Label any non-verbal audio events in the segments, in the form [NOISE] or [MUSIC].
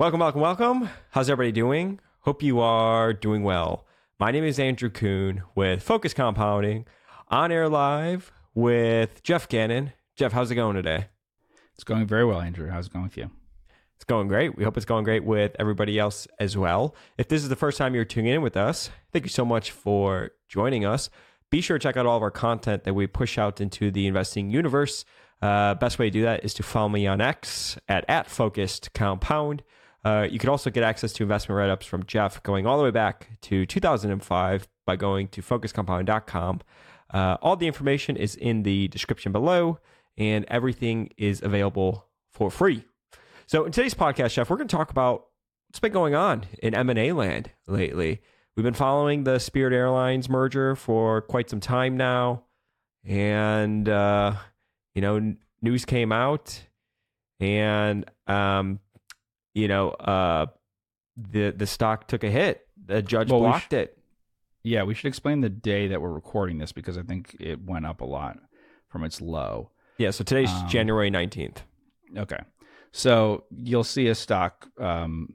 Welcome, welcome, welcome. How's everybody doing? Hope you are doing well. My name is Andrew Kuhn with Focused Compounding on air live with Geoff Gannon. Geoff, how's it going today? It's going very well, Andrew. How's it going with you? It's going great. We hope it's going great with everybody else as well. If this is the first time you're tuning in with us, thank you so much for joining us. Be sure to check out all of our content that we push out into the investing universe. Uh, best way to do that is to follow me on X at, at focused compound. Uh, you can also get access to investment write ups from Geoff going all the way back to 2005 by going to focuscompound.com. Uh, all the information is in the description below, and everything is available for free. So, in today's podcast, Geoff, we're going to talk about what's been going on in M&A land lately. We've been following the Spirit Airlines merger for quite some time now. And, uh, you know, news came out and um, you know, uh, the the stock took a hit. The judge well, blocked sh- it. Yeah, we should explain the day that we're recording this because I think it went up a lot from its low. Yeah, so today's um, January 19th. Okay. So you'll see a stock um,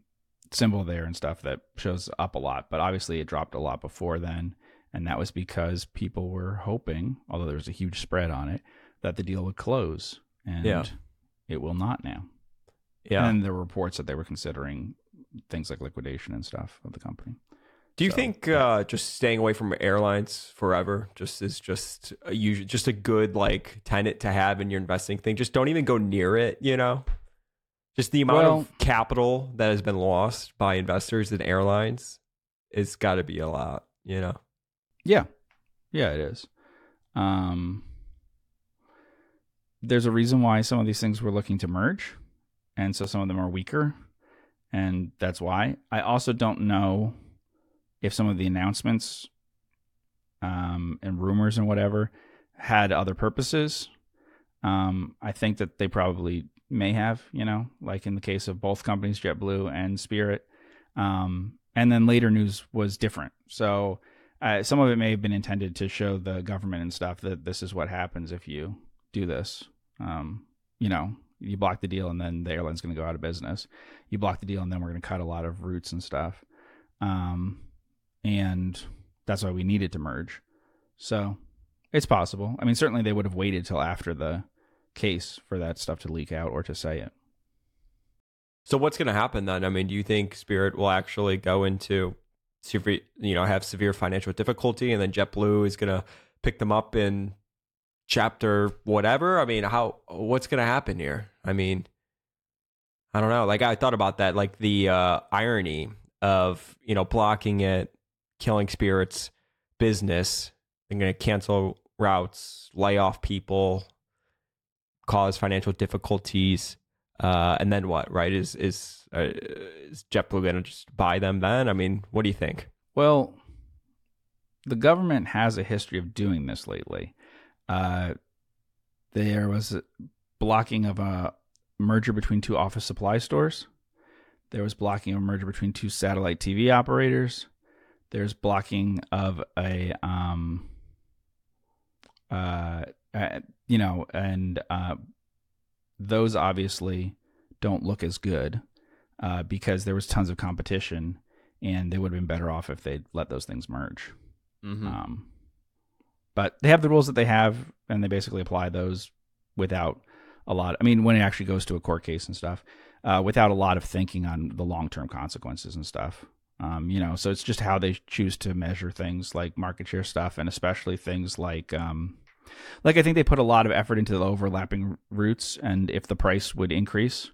symbol there and stuff that shows up a lot, but obviously it dropped a lot before then. And that was because people were hoping, although there was a huge spread on it, that the deal would close. And yeah. it will not now. Yeah. And there were reports that they were considering things like liquidation and stuff of the company. Do you so, think yeah. uh, just staying away from airlines forever just is just a, just a good like tenant to have in your investing thing? Just don't even go near it, you know? Just the amount well, of capital that has been lost by investors in airlines it's got to be a lot, you know? Yeah. Yeah, it is. Um, there's a reason why some of these things were looking to merge and so some of them are weaker, and that's why. I also don't know if some of the announcements um, and rumors and whatever had other purposes. Um, I think that they probably may have, you know, like in the case of both companies, JetBlue and Spirit. Um, and then later news was different. So uh, some of it may have been intended to show the government and stuff that this is what happens if you do this. Um, you know, you block the deal and then the airline's going to go out of business. You block the deal and then we're going to cut a lot of routes and stuff. Um, and that's why we needed to merge. So it's possible. I mean, certainly they would have waited till after the case for that stuff to leak out or to say it. So what's going to happen then? I mean, do you think Spirit will actually go into severe, you know, have severe financial difficulty, and then JetBlue is going to pick them up in chapter whatever? I mean, how what's going to happen here? I mean, I don't know. Like I thought about that, like the uh, irony of you know blocking it, killing spirits, business. They're going to cancel routes, lay off people, cause financial difficulties, uh, and then what? Right? Is is uh, is JetBlue going to just buy them then? I mean, what do you think? Well, the government has a history of doing this lately. Uh, there was blocking of a merger between two office supply stores. There was blocking of a merger between two satellite TV operators. There's blocking of a, um, uh, uh, you know, and uh, those obviously don't look as good uh, because there was tons of competition, and they would have been better off if they'd let those things merge. Mm-hmm. Um, but they have the rules that they have, and they basically apply those without a lot. I mean, when it actually goes to a court case and stuff, uh, without a lot of thinking on the long term consequences and stuff. Um, you know, so it's just how they choose to measure things like market share stuff, and especially things like, um, like I think they put a lot of effort into the overlapping routes, and if the price would increase.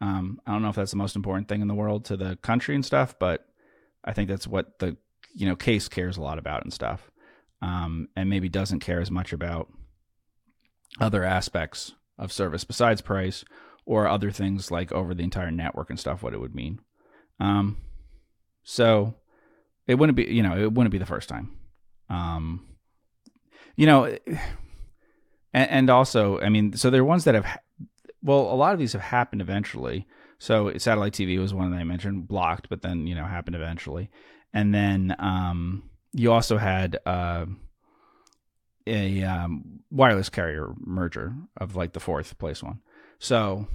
Um, I don't know if that's the most important thing in the world to the country and stuff, but I think that's what the you know case cares a lot about and stuff um, and maybe doesn't care as much about other aspects of service besides price or other things like over the entire network and stuff what it would mean. Um, so it wouldn't be you know it wouldn't be the first time. Um, you know [SIGHS] and, and also i mean so there are ones that have well a lot of these have happened eventually. So satellite tv was one that i mentioned blocked but then you know happened eventually. And then um, you also had uh, a um, wireless carrier merger of like the fourth place one. So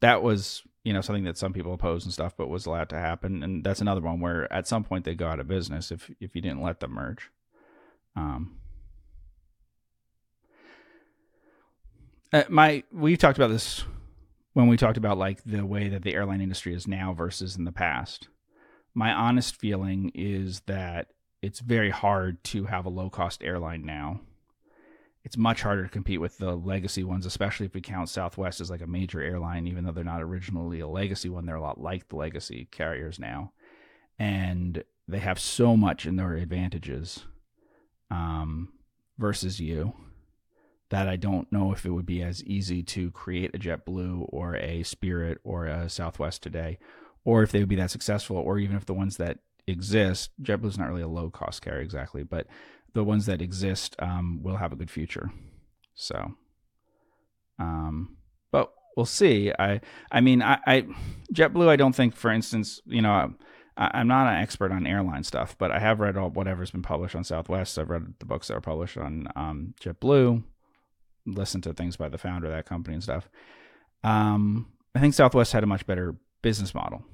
that was you know something that some people oppose and stuff, but was allowed to happen. And that's another one where at some point they go out of business if if you didn't let them merge. Um, uh, my we talked about this when we talked about like the way that the airline industry is now versus in the past. My honest feeling is that it's very hard to have a low cost airline now. It's much harder to compete with the legacy ones, especially if we count Southwest as like a major airline, even though they're not originally a legacy one. They're a lot like the legacy carriers now. And they have so much in their advantages um, versus you that I don't know if it would be as easy to create a JetBlue or a Spirit or a Southwest today, or if they would be that successful, or even if the ones that exist, JetBlue's not really a low cost carrier exactly, but the ones that exist um, will have a good future. So, um, but we'll see. I, I mean, I, I, JetBlue, I don't think, for instance, you know, I, am not an expert on airline stuff, but I have read all whatever's been published on Southwest. I've read the books that are published on um, JetBlue, listened to things by the founder of that company and stuff. Um, I think Southwest had a much better business model.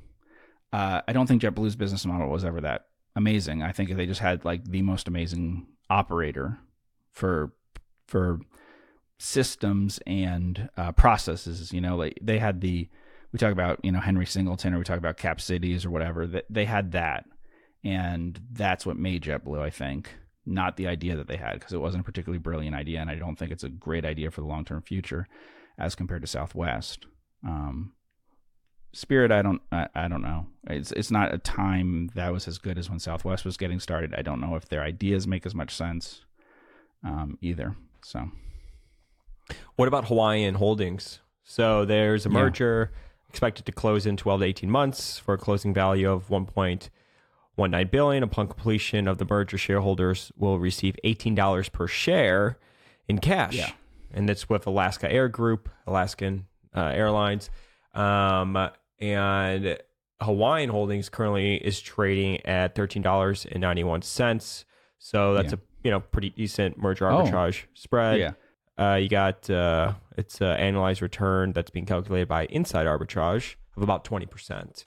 Uh, I don't think JetBlue's business model was ever that amazing. I think they just had like the most amazing operator for for systems and uh, processes. You know, like they had the we talk about you know Henry Singleton or we talk about Cap Cities or whatever. That they had that, and that's what made JetBlue. I think not the idea that they had because it wasn't a particularly brilliant idea, and I don't think it's a great idea for the long term future as compared to Southwest. Um, Spirit, I don't, I, I, don't know. It's it's not a time that was as good as when Southwest was getting started. I don't know if their ideas make as much sense, um, either. So, what about Hawaiian Holdings? So there's a merger yeah. expected to close in 12 to 18 months for a closing value of 1.19 billion. Upon completion of the merger, shareholders will receive $18 per share in cash, yeah. and that's with Alaska Air Group, Alaskan uh, Airlines. Um, and Hawaiian Holdings currently is trading at thirteen dollars and ninety one cents. So that's yeah. a you know pretty decent merger oh. arbitrage oh, spread. Yeah. Uh, you got uh, it's an annualized return that's being calculated by inside arbitrage of about twenty percent.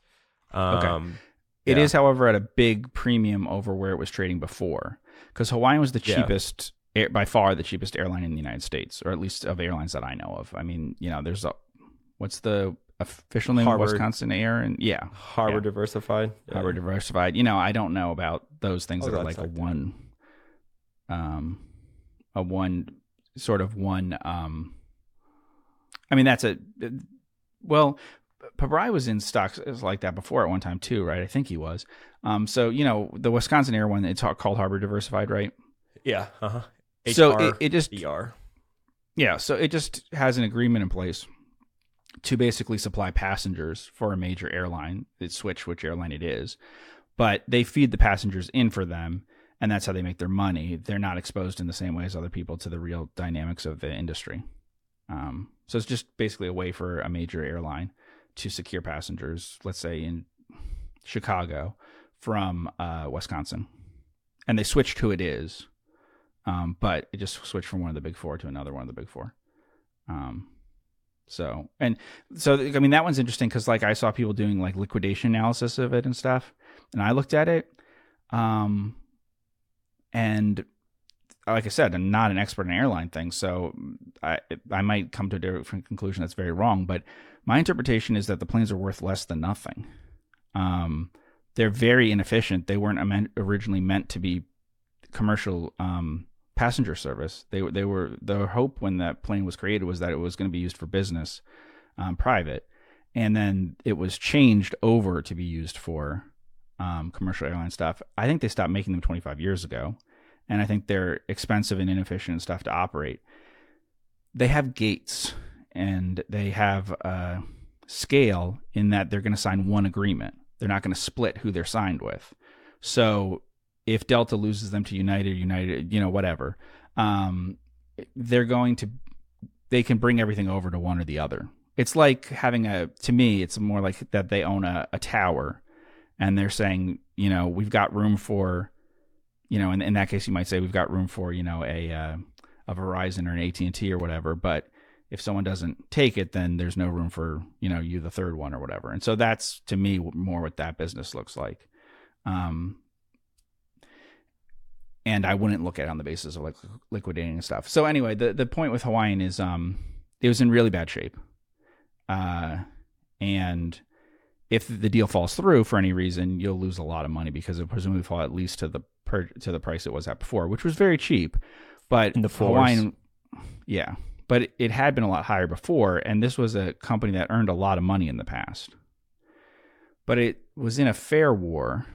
Um, okay. It yeah. is, however, at a big premium over where it was trading before, because Hawaiian was the cheapest, yeah. by far the cheapest airline in the United States, or at least of airlines that I know of. I mean, you know, there's a what's the official name Harbor, of Wisconsin Air and yeah, Harbor yeah. Diversified. Yeah. Harbor Diversified. You know, I don't know about those things oh, that are like a one, um, a one sort of one. Um, I mean, that's a well. Pabrai was in stocks like that before at one time too, right? I think he was. Um, so you know, the Wisconsin Air one, it's called Harbor Diversified, right? Yeah. Uh huh. So it, it just ER. Yeah. So it just has an agreement in place to basically supply passengers for a major airline. It switch which airline it is, but they feed the passengers in for them, and that's how they make their money. They're not exposed in the same way as other people to the real dynamics of the industry. Um, so it's just basically a way for a major airline to secure passengers, let's say in Chicago from uh, Wisconsin, and they switched who it is, um, but it just switched from one of the big four to another one of the big four. Um, so, and so, I mean, that one's interesting because, like, I saw people doing like liquidation analysis of it and stuff, and I looked at it. Um, and like I said, I'm not an expert in airline things, so I I might come to a different conclusion that's very wrong. But my interpretation is that the planes are worth less than nothing. Um, they're very inefficient. They weren't originally meant to be commercial um, passenger service. They they were the hope when that plane was created was that it was going to be used for business, um, private, and then it was changed over to be used for um, commercial airline stuff. I think they stopped making them 25 years ago, and I think they're expensive and inefficient and stuff to operate. They have gates and they have a scale in that they're going to sign one agreement. They're not going to split who they're signed with. So if Delta loses them to United, United, you know, whatever, um, they're going to they can bring everything over to one or the other. It's like having a to me, it's more like that they own a, a tower and they're saying, you know, we've got room for, you know, in, in that case, you might say we've got room for, you know, a uh, a Verizon or an AT and T or whatever. But if someone doesn't take it, then there's no room for you know you the third one or whatever. And so that's to me more what that business looks like. Um, and I wouldn't look at it on the basis of like liquidating and stuff. So anyway, the the point with Hawaiian is um, it was in really bad shape, uh, and if the deal falls through for any reason, you'll lose a lot of money because it presumably fall at least to the per, to the price it was at before, which was very cheap. But In the fours. Hawaiian, yeah, but it, it had been a lot higher before, and this was a company that earned a lot of money in the past. But it was in a fare war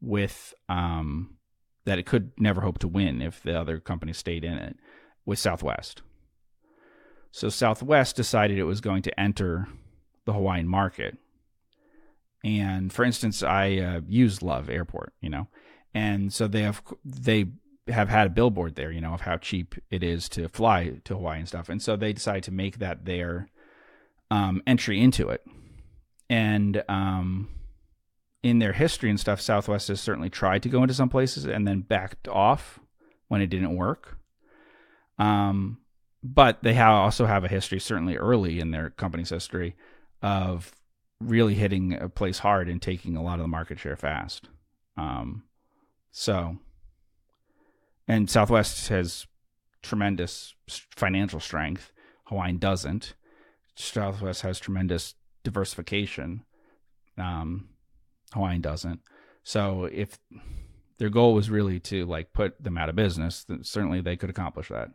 with um, that it could never hope to win if the other company stayed in it with Southwest. So Southwest decided it was going to enter the Hawaiian market. And for instance, I uh, use Love Airport, you know, and so they have they have had a billboard there, you know, of how cheap it is to fly to Hawaii and stuff. And so they decided to make that their um, entry into it. And um, in their history and stuff, Southwest has certainly tried to go into some places and then backed off when it didn't work. Um, but they have also have a history, certainly early in their company's history, of really hitting a place hard and taking a lot of the market share fast. Um, so, and Southwest has tremendous financial strength. Hawaiian doesn't. Southwest has tremendous diversification. Um, Hawaiian doesn't. So if their goal was really to like put them out of business, then certainly they could accomplish that.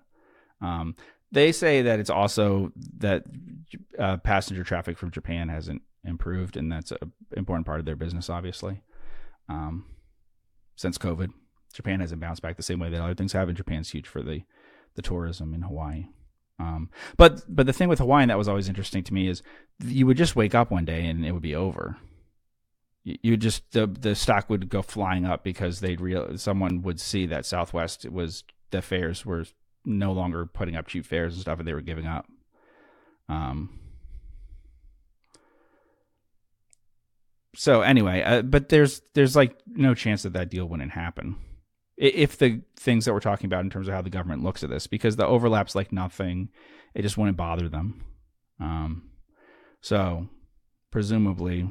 Um, they say that it's also that uh, passenger traffic from Japan hasn't improved, and that's an important part of their business, obviously. Um, since COVID, Japan hasn't bounced back the same way that other things have, and Japan's huge for the the tourism in Hawaii. Um, but but the thing with Hawaiian that was always interesting to me is you would just wake up one day and it would be over. You, just the the stock would go flying up because they'd real someone would see that Southwest was the fares were no longer putting up cheap fares and stuff, and they were giving up. Um. So anyway, uh, but there's there's like no chance that that deal wouldn't happen if the things that we're talking about in terms of how the government looks at this, because the overlap's like nothing, it just wouldn't bother them. Um, so presumably,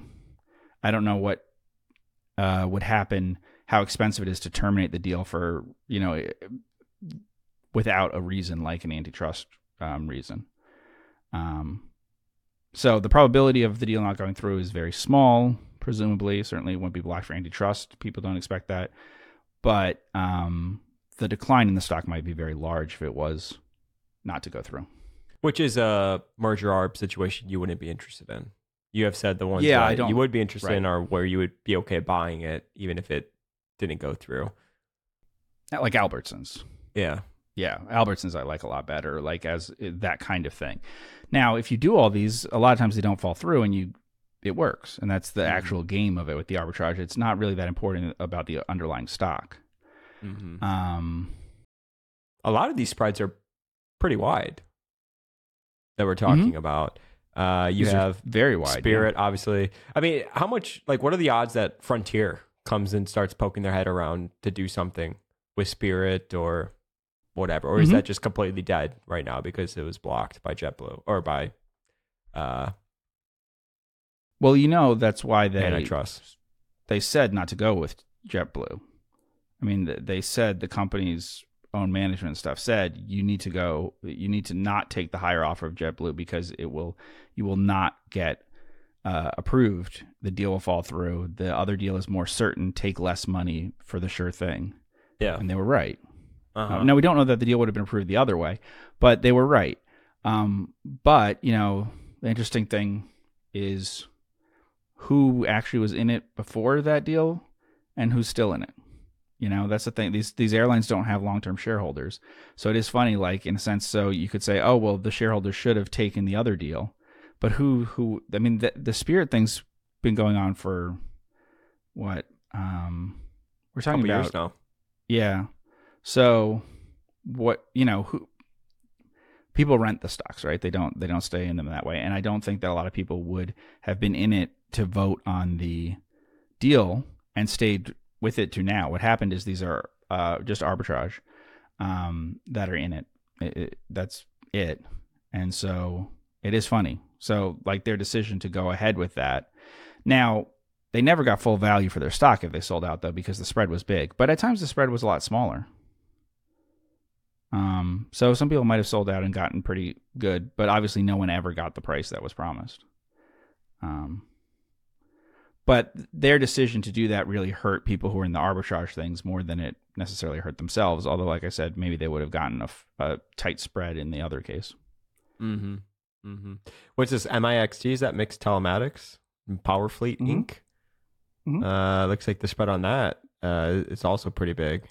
I don't know what uh, would happen, how expensive it is to terminate the deal for you know without a reason like an antitrust um, reason. Um, so the probability of the deal not going through is very small. Presumably, certainly it won't be blocked for antitrust. People don't expect that but um, the decline in the stock might be very large if it was not to go through. Which is a merger arb situation you wouldn't be interested in. You have said the ones Yeah, that I don't- you would be interested in are where you would be okay buying it even if it didn't go through. Not Like Albertsons. Yeah. Yeah, Albertsons I like a lot better, like as that kind of thing. Now, if you do all these, a lot of times they don't fall through, and you it works, and that's the Mhm. actual game of it with the arbitrage. It's not really that important about the underlying stock. hmm Um, A lot of these spreads are pretty wide that we're talking Mhm. about. Uh, you these have very wide. yeah. Spirit, obviously. I mean, how much, like, what are the odds that Frontier comes and starts poking their head around to do something with Spirit or whatever? Or is Mhm. that just completely dead right now because it was blocked by JetBlue or by uh, Well, you know that's why they antitrust? they said not to go with JetBlue. I mean, they said the company's own management stuff said you need to go, you need to not take the higher offer of JetBlue because it will, you will not get uh, approved. The deal will fall through. The other deal is more certain. Take less money for the sure thing, Yeah. and they were right. Uh-huh. Uh, now we don't know that the deal would have been approved the other way, but they were right. Um, but you know, the interesting thing is who actually was in it before that deal and who's still in it. You know, that's the thing. These these airlines don't have long term shareholders, so it is funny. Like in a sense, so you could say, oh well, the shareholders should have taken the other deal, but who who? I mean, the the Spirit thing's been going on for what? Um, we're talking couple about years now. yeah. So what you know who people rent the stocks, right? They don't they don't stay in them that way. And I don't think that a lot of people would have been in it to vote on the deal and stayed with it to now. What happened is these are uh, just arbitrage um, that are in it. It- it- That's it. And so it is funny. So like their decision to go ahead with that. Now, they never got full value for their stock if they sold out though because the spread was big. But at times the spread was a lot smaller. Um, so some people might have sold out and gotten pretty good, but obviously no one ever got the price that was promised. Um, but their decision to do that really hurt people who were in the arbitrage things more than it necessarily hurt themselves. Although, like I said, maybe they would have gotten a, a tight spread in the other case. Mm-hmm. Mm-hmm. What's this? MIXT? Is that MiX Telematics? Powerfleet Mhm. Inc. Mhm. Uh, looks like the spread on that uh, it's also pretty big.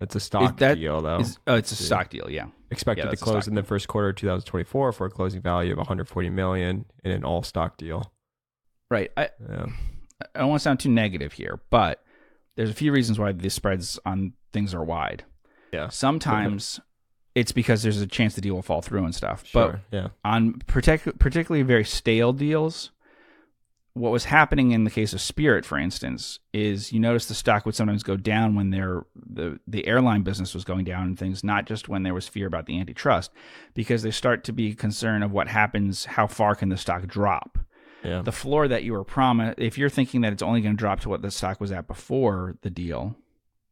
It's a stock that- deal though. Is- oh, it's a stock deal, yeah. Expected yeah, to close in the first quarter of 2024 for a closing value of 140 million in an all stock deal. Right. I, Yeah. I don't want to sound too negative here, but there's a few reasons why the spreads on things are wide. Yeah. Sometimes it's because there's a chance the deal will fall through and stuff. Sure. yeah. But on partic- particularly very stale deals, what was happening in the case of Spirit, for instance, is you notice the stock would sometimes go down when their the the airline business was going down and things, not just when there was fear about the antitrust, because they start to be concerned of what happens, how far can the stock drop Yeah. the floor that you were promised, if you're thinking that it's only going to drop to what the stock was at before the deal,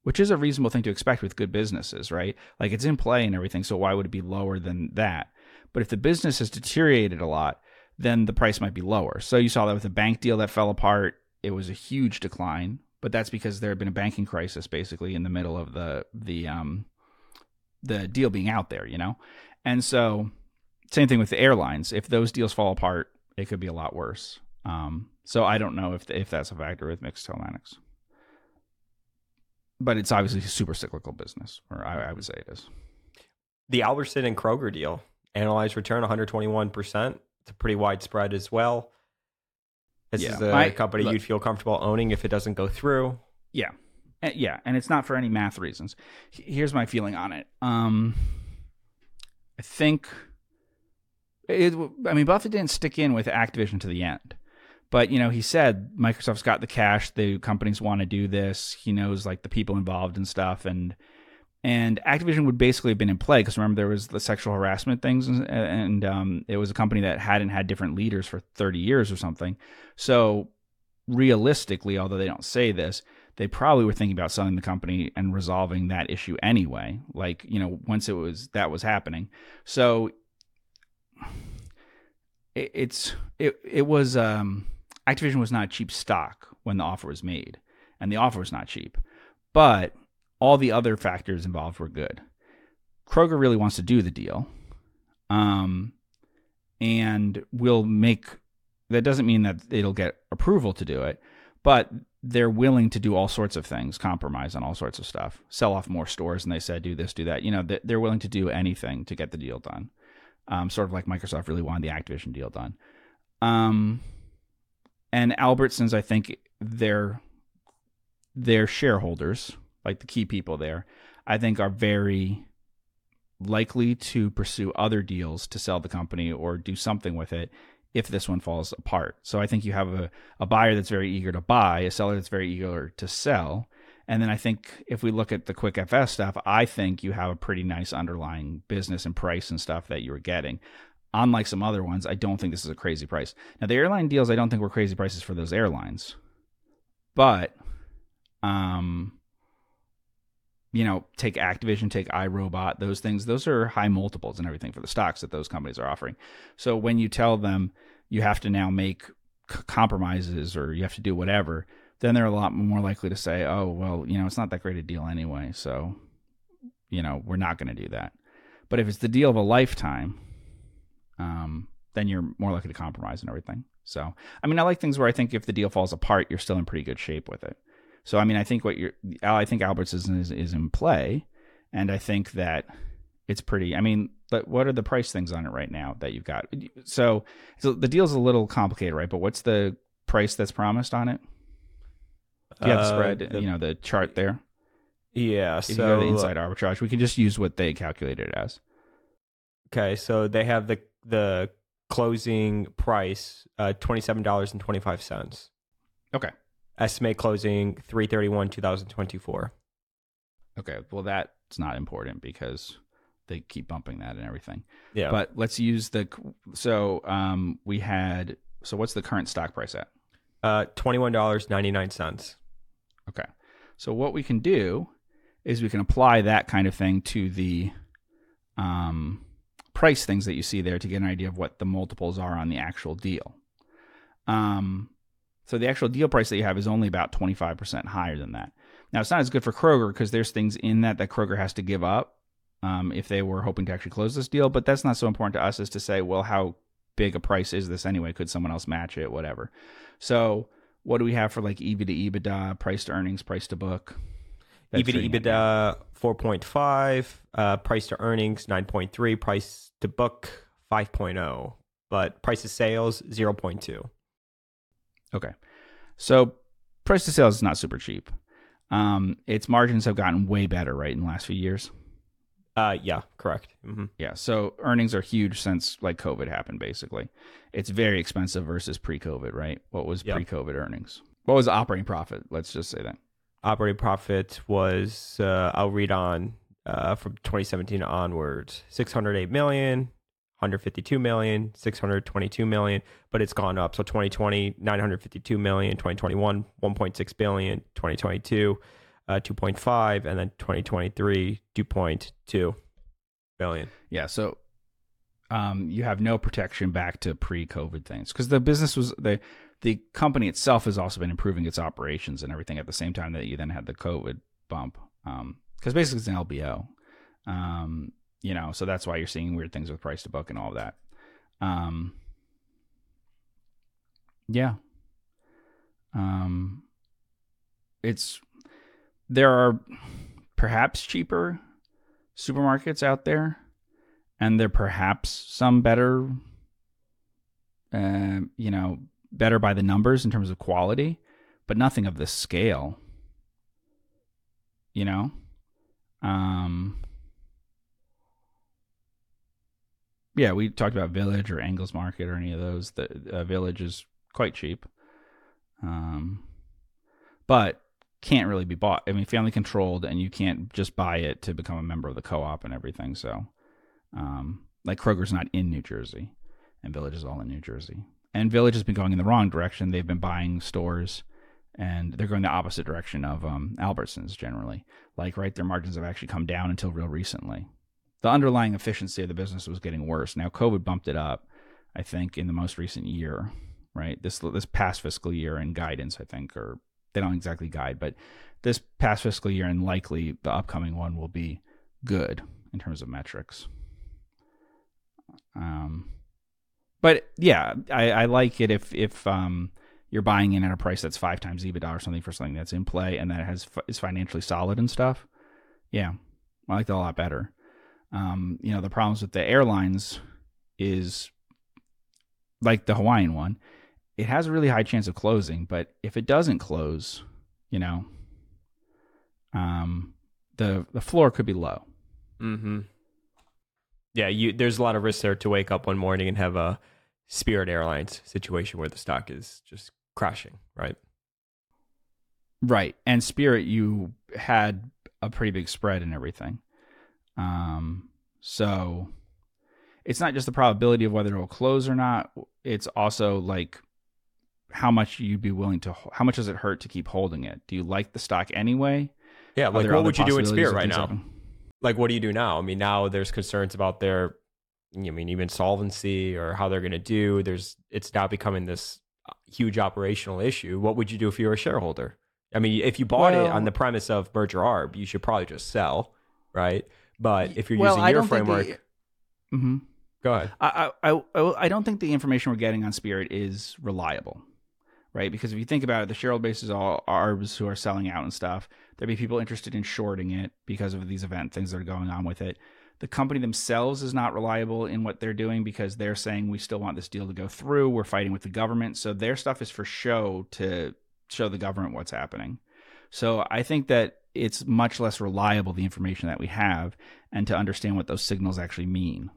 which is a reasonable thing to expect with good businesses, right? Like it's in play and everything, so why would it be lower than that? But if the business has deteriorated a lot, then the price might be lower. So you saw that with the bank deal that fell apart, it was a huge decline, but that's because there had been a banking crisis basically in the middle of the the um the deal being out there, you know? And so same thing with the airlines. If those deals fall apart, it could be a lot worse. Um, so I don't know if if that's a factor with MiX Telematics, but it's obviously a super cyclical business, or I, I would say it is. The Albertson and Kroger deal. Analyzed return 121%. It's a pretty widespread as well. This Yeah. is a I- company look- you'd feel comfortable owning if it doesn't go through. Yeah, yeah, and it's not for any math reasons. Here's my feeling on it. Um, I think it. I mean, Buffett didn't stick in with Activision to the end, but you know, he said Microsoft's got the cash. The companies want to do this. He knows like the people involved and stuff, and and Activision would basically have been in play because remember there was the sexual harassment things, and, and um, it was a company that hadn't had different leaders for 30 years or something. So realistically, although they don't say this, they probably were thinking about selling the company and resolving that issue anyway. Like you know, once it was that was happening, so it, it's it it was um, Activision was not cheap stock when the offer was made, and the offer was not cheap, but all the other factors involved were good. Kroger really wants to do the deal, um, and will make. That doesn't mean that it'll get approval to do it, but they're willing to do all sorts of things, compromise on all sorts of stuff, sell off more stores, and they said do this, do that. You know, they- they're willing to do anything to get the deal done. Um, sort of like Microsoft really wanted the Activision deal done. Um, and Albertsons, I think their their shareholders, like the key people there, I think are very likely to pursue other deals to sell the company or do something with it if this one falls apart. So I think you have a, a buyer that's very eager to buy, a seller that's very eager to sell. And then I think if we look at the QuickFS stuff, I think you have a pretty nice underlying business and price and stuff that you were getting. Unlike some other ones, I don't think this is a crazy price. Now the airline deals I don't think were crazy prices for those airlines. But um you know, take Activision, take iRobot, those things, those are high multiples and everything for the stocks that those companies are offering. So when you tell them you have to now make c- compromises or you have to do whatever, then they're a lot more likely to say, "Oh, well, you know, it's not that great a deal anyway, so you know, we're not going to do that." But if it's the deal of a lifetime, um, then you're more likely to compromise and everything. So, I mean, I like things where I think if the deal falls apart, you're still in pretty good shape with it. So, I mean, I think what you're, I think Alberts is, is in play, and I think that it's pretty. I mean, but what are the price things on it right now that you've got? So, so the deal's a little complicated, right? But what's the price that's promised on it? Do you have the Uh, spread? the- you know, the chart there. Yeah. If you go So to the inside arbitrage, we can just use what they calculated it as. okay, so they have the the closing price uh twenty seven dollars and twenty five cents. Okay. Estimate closing three thirty one two thousand twenty four. Okay. Well, that's not important because they keep bumping that and everything. Yeah. But let's use the so um we had so what's the current stock price at? uh, twenty-one dollars ninety-nine cents. Okay. So what we can do is we can apply that kind of thing to the um, price things that you see there to get an idea of what the multiples are on the actual deal. Um, so the actual deal price that you have is only about 25% higher than that. Now it's not as good for Kroger because there's things in that that Kroger has to give up um, if they were hoping to actually close this deal. But that's not so important to us as to say, well, how big a price is this anyway? Could someone else match it? Whatever. So what do we have for like EV to EBITDA, price to earnings, price to book? EV to EBITDA four point five, uh, price to earnings nine point three, price to book five oh, but price to sales zero point two. Okay. So price to sales is not super cheap. Um, its margins have gotten way better, right, in the last few years. Uh, yeah, correct. hmm Yeah. So earnings are huge since like COVID happened, basically. It's very expensive versus pre COVID, right? What was Yep. pre COVID earnings? What was operating profit? Let's just say that. Operating profit was uh, I'll read on uh, from 2017 onwards 608 million, 152 million, 622 million, but it's gone up. So 2020 952 million, 2021 1.6 billion, 2022 uh, 2.5, and then 2023 2.2 billion. Yeah. So um, you have no protection back to pre COVID things because the business was the the company itself has also been improving its operations and everything at the same time that you then had the COVID bump. Because basically it's an LBO. Um, you know, so that's why you're seeing weird things with price to book and all of that. Um, yeah. Um, it's there are perhaps cheaper supermarkets out there, and there perhaps some better, uh, you know, better by the numbers in terms of quality, but nothing of this scale. You know, um, yeah, we talked about Village or Ingles Market or any of those. The uh, Village is quite cheap, um, but can't really be bought. I mean, family controlled, and you can't just buy it to become a member of the co-op and everything. So, um, like Kroger's not in New Jersey, and Village is all in New Jersey. And Village has been going in the wrong direction. They've been buying stores, and they're going the opposite direction of um, Albertsons generally. Like, right, their margins have actually come down until real recently. The underlying efficiency of the business was getting worse. Now, COVID bumped it up. I think in the most recent year, right? This this past fiscal year and guidance, I think, or they don't exactly guide, but this past fiscal year and likely the upcoming one will be good in terms of metrics. Um, but yeah, I, I like it if if um you're buying in at a price that's five times EBITDA or something for something that's in play and that has is financially solid and stuff. Yeah, I like that a lot better. Um, you know, the problems with the airlines is like the Hawaiian one it has a really high chance of closing, but if it doesn't close, you know, um, the the floor could be low. Mm-hmm. Yeah, you there's a lot of risk there to wake up one morning and have a Spirit Airlines situation where the stock is just crashing, right? Right. And Spirit, you had a pretty big spread and everything. Um, so it's not just the probability of whether it will close or not. It's also like how much you'd be willing to, how much does it hurt to keep holding it? Do you like the stock anyway? Yeah, like what would you do in Spirit right now? happening? Like what do you do now? I mean, now there's concerns about their I mean, even solvency or how they're going to do. There's it's now becoming this uh, huge operational issue. What would you do if you were a shareholder? I mean, if you bought it on the premise of merger arb, you should probably just sell, right? But if you're Well, using I your framework, Mhm. go ahead. I, I, I, I don't think the information we're getting on Spirit is reliable, right? Because if you think about it, the shareholder base is all ARBs who are selling out and stuff. There'd be people interested in shorting it because of these event things that are going on with it. The company themselves is not reliable in what they're doing because they're saying we still want this deal to go through. We're fighting with the government, so their stuff is for show to show the government what's happening. So I think that it's much less reliable the information that we have, and to understand what those signals actually mean.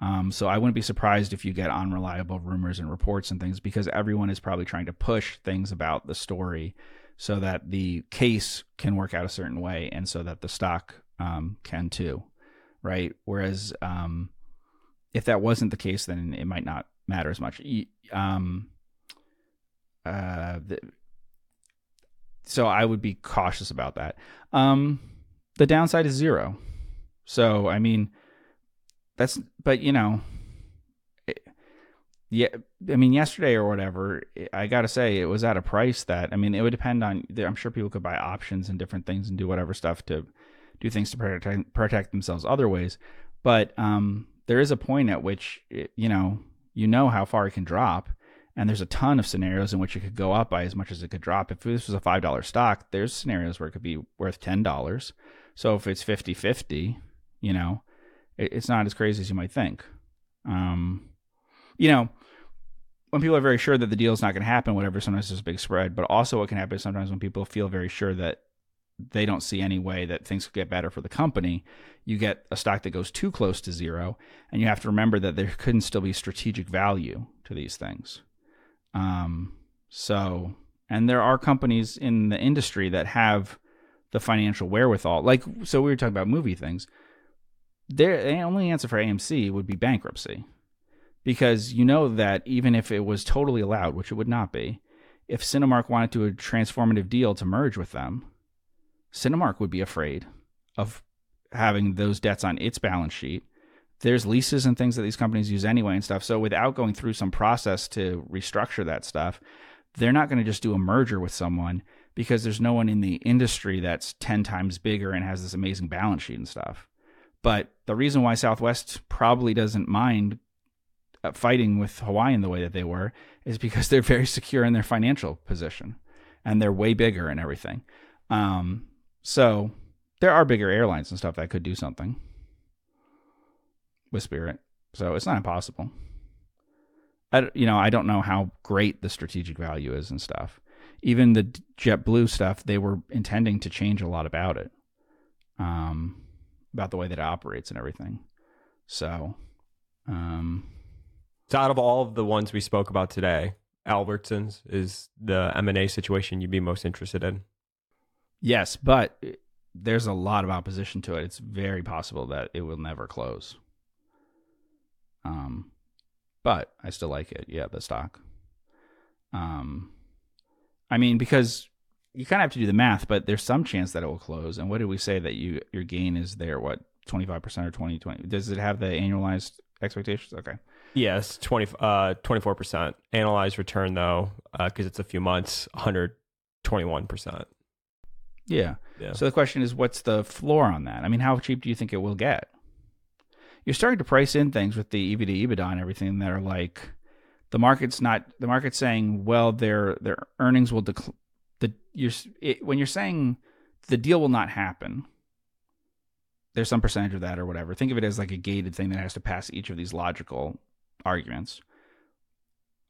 Um, so I wouldn't be surprised if you get unreliable rumors and reports and things because everyone is probably trying to push things about the story so that the case can work out a certain way and so that the stock um, can too, right? Whereas um, if that wasn't the case, then it might not matter as much. Um, uh, the, so I would be cautious about that. Um, the downside is zero. So I mean, that's but you know, it, yeah. I mean, yesterday or whatever, I got to say it was at a price that I mean, it would depend on. I'm sure people could buy options and different things and do whatever stuff to do things to protect protect themselves other ways. But um, there is a point at which you know you know how far it can drop, and there's a ton of scenarios in which it could go up by as much as it could drop. If this was a five dollar stock, there's scenarios where it could be worth ten dollars. So if it's 50-50, you know, it, it's not as crazy as you might think. Um, you know, when people are very sure that the deal is not going to happen, whatever, sometimes there's a big spread. But also, what can happen is sometimes when people feel very sure that they don't see any way that things could get better for the company, you get a stock that goes too close to zero. And you have to remember that there couldn't still be strategic value to these things. Um, so, and there are companies in the industry that have the financial wherewithal. Like, so we were talking about movie things. There, the only answer for AMC would be bankruptcy, because you know that even if it was totally allowed, which it would not be, if Cinemark wanted to do a transformative deal to merge with them, Cinemark would be afraid of having those debts on its balance sheet. There's leases and things that these companies use anyway and stuff. So without going through some process to restructure that stuff, they're not going to just do a merger with someone because there's no one in the industry that's 10 times bigger and has this amazing balance sheet and stuff. But the reason why Southwest probably doesn't mind uh, fighting with Hawaiian the way that they were is because [LAUGHS] they're very secure in their financial position and they're way bigger and everything. Um, so there are bigger airlines and stuff that could do something with Spirit. So it's not impossible. I, you know, I don't know how great the strategic value is and stuff. Even the JetBlue stuff, they were intending to change a lot about it. Um, about the way that it operates and everything. So, um, so out of all of the ones we spoke about today, Albertsons is the M and A situation you'd be most interested in. Yes, but there's a lot of opposition to it. It's very possible that it will never close. Um, but I still like it. Yeah, the stock. Um, I mean, because you kind of have to do the math, but there's some chance that it will close. And what did we say that you your gain is there? What 25 percent or 20, 20? Does it have the annualized expectations? Okay. Yes, 20 uh 24 percent annualized return though, because uh, it's a few months, 121 percent. Yeah. yeah. So the question is, what's the floor on that? I mean, how cheap do you think it will get? You're starting to price in things with the EV to EBITDA and everything that are like the market's not the market's saying, well, their their earnings will decline you're it, when you're saying the deal will not happen there's some percentage of that or whatever. Think of it as like a gated thing that has to pass each of these logical arguments.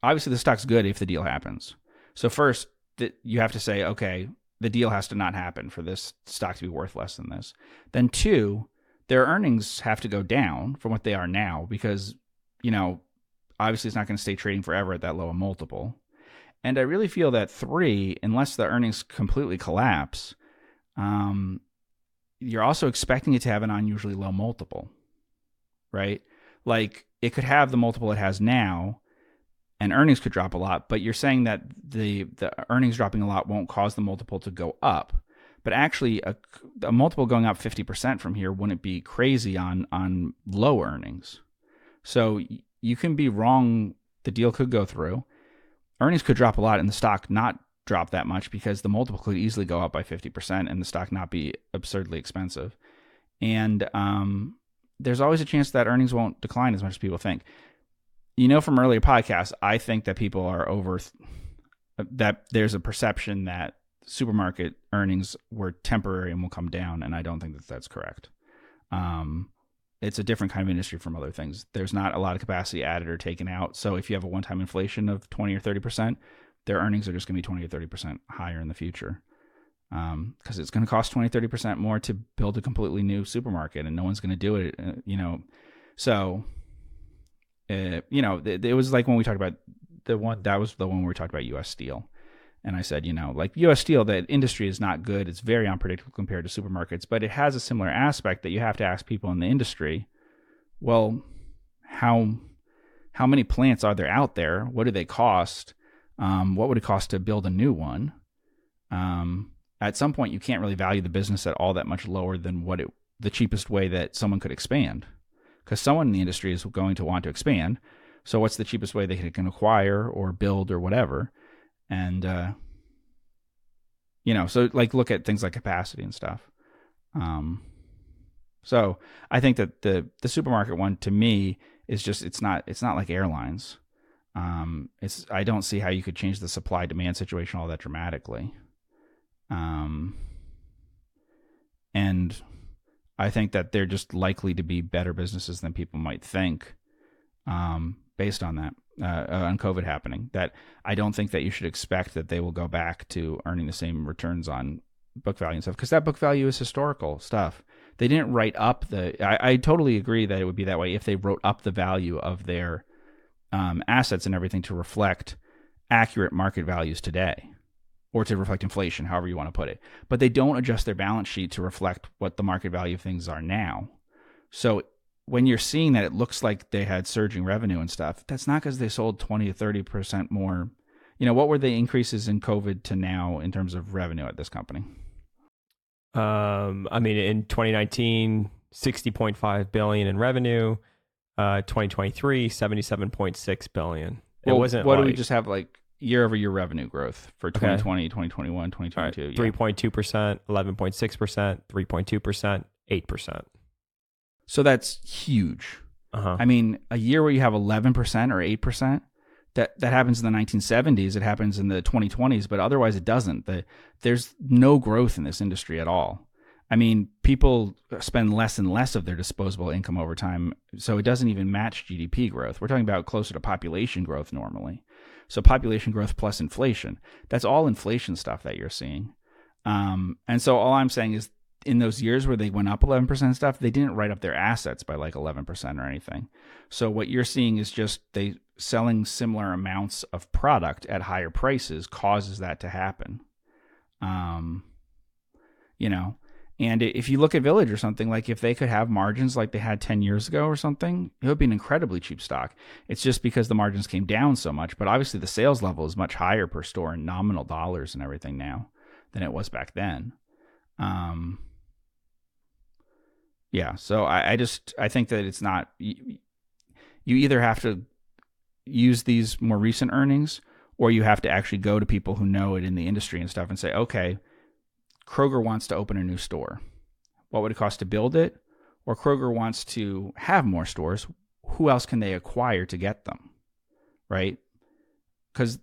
Obviously the stock's good if the deal happens. So first that you have to say okay the deal has to not happen for this stock to be worth less than this. Then two their earnings have to go down from what they are now because you know obviously it's not going to stay trading forever at that low a multiple and I really feel that three, unless the earnings completely collapse, um, you're also expecting it to have an unusually low multiple, right? Like it could have the multiple it has now, and earnings could drop a lot. But you're saying that the the earnings dropping a lot won't cause the multiple to go up. But actually, a, a multiple going up 50% from here wouldn't be crazy on on low earnings. So you can be wrong. The deal could go through earnings could drop a lot and the stock not drop that much because the multiple could easily go up by 50% and the stock not be absurdly expensive. And um, there's always a chance that earnings won't decline as much as people think. You know, from earlier podcasts, I think that people are over, that there's a perception that supermarket earnings were temporary and will come down. And I don't think that that's correct. Um, it's a different kind of industry from other things. There's not a lot of capacity added or taken out. So if you have a one time inflation of 20 or 30%, their earnings are just going to be 20 or 30% higher in the future. Because um, it's going to cost 20, 30% more to build a completely new supermarket and no one's going to do it, uh, you know. So, uh, you know, it, it was like when we talked about the one, that was the one where we talked about US Steel. And I said, you know, like US Steel, the industry is not good. It's very unpredictable compared to supermarkets, but it has a similar aspect that you have to ask people in the industry, well, how how many plants are there out there? What do they cost? Um, what would it cost to build a new one? Um, at some point, you can't really value the business at all that much lower than what it the cheapest way that someone could expand, because someone in the industry is going to want to expand. So, what's the cheapest way they can acquire or build or whatever? And uh, you know, so like look at things like capacity and stuff. Um, so I think that the the supermarket one to me is just it's not it's not like airlines. Um, it's I don't see how you could change the supply demand situation all that dramatically. Um, and I think that they're just likely to be better businesses than people might think, um, based on that, uh, on COVID happening. That I don't think that you should expect that they will go back to earning the same returns on book value and stuff because that book value is historical stuff. They didn't write up the. I, I, totally agree that it would be that way if they wrote up the value of their um, assets and everything to reflect accurate market values today or to reflect inflation, however you want to put it. But they don't adjust their balance sheet to reflect what the market value of things are now. So when you're seeing that it looks like they had surging revenue and stuff, that's not because they sold 20 to 30% more. You know, what were the increases in COVID to now in terms of revenue at this company? Um, I mean, in 2019, 60.5 billion in revenue. Uh, 2023, 77.6 billion. It well, wasn't. What like, do we just have like year over year revenue growth for 2020, okay. 2021, 2022. 3.2%, 11.6%, 3.2%, 8%. So that's huge. Uh-huh. I mean, a year where you have 11% or 8%, that, that happens in the 1970s, it happens in the 2020s, but otherwise it doesn't. The, there's no growth in this industry at all. I mean, people spend less and less of their disposable income over time, so it doesn't even match GDP growth. We're talking about closer to population growth normally. So population growth plus inflation. That's all inflation stuff that you're seeing. Um, and so all I'm saying is in those years where they went up 11% stuff, they didn't write up their assets by like 11% or anything. So what you're seeing is just they selling similar amounts of product at higher prices causes that to happen. Um, you know, and if you look at Village or something, like if they could have margins like they had 10 years ago or something, it would be an incredibly cheap stock. It's just because the margins came down so much. But obviously, the sales level is much higher per store in nominal dollars and everything now than it was back then. Um, yeah. So I, I just, I think that it's not, you, you either have to use these more recent earnings or you have to actually go to people who know it in the industry and stuff and say, okay, Kroger wants to open a new store. What would it cost to build it? Or Kroger wants to have more stores. Who else can they acquire to get them? Right? Because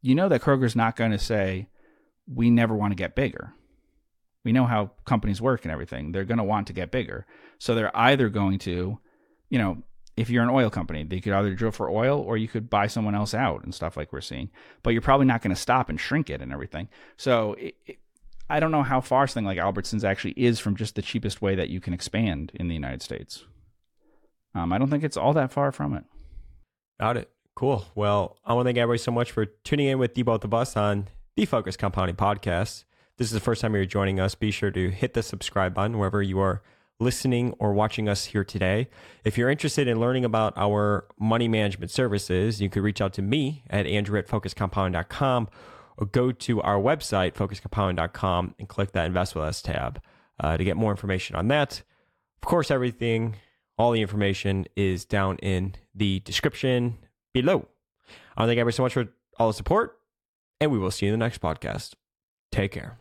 you know that Kroger's not going to say, we never want to get bigger. We know how companies work and everything. They're going to want to get bigger. So they're either going to, you know, if you're an oil company, they could either drill for oil or you could buy someone else out and stuff like we're seeing. But you're probably not going to stop and shrink it and everything. So it, it, I don't know how far something like Albertsons actually is from just the cheapest way that you can expand in the United States. Um, I don't think it's all that far from it. Got it. Cool. Well, I want to thank everybody so much for tuning in with the both of us on the Focused Compounding Podcast. This is the first time you're joining us. Be sure to hit the subscribe button wherever you are listening or watching us here today. If you're interested in learning about our money management services, you could reach out to me at andrew at focusedcompounding.com or go to our website, focusedcompounding.com, and click that Invest With Us tab uh, to get more information on that. Of course, everything, all the information is down in the description below. I want to thank everyone so much for all the support, and we will see you in the next podcast. Take care.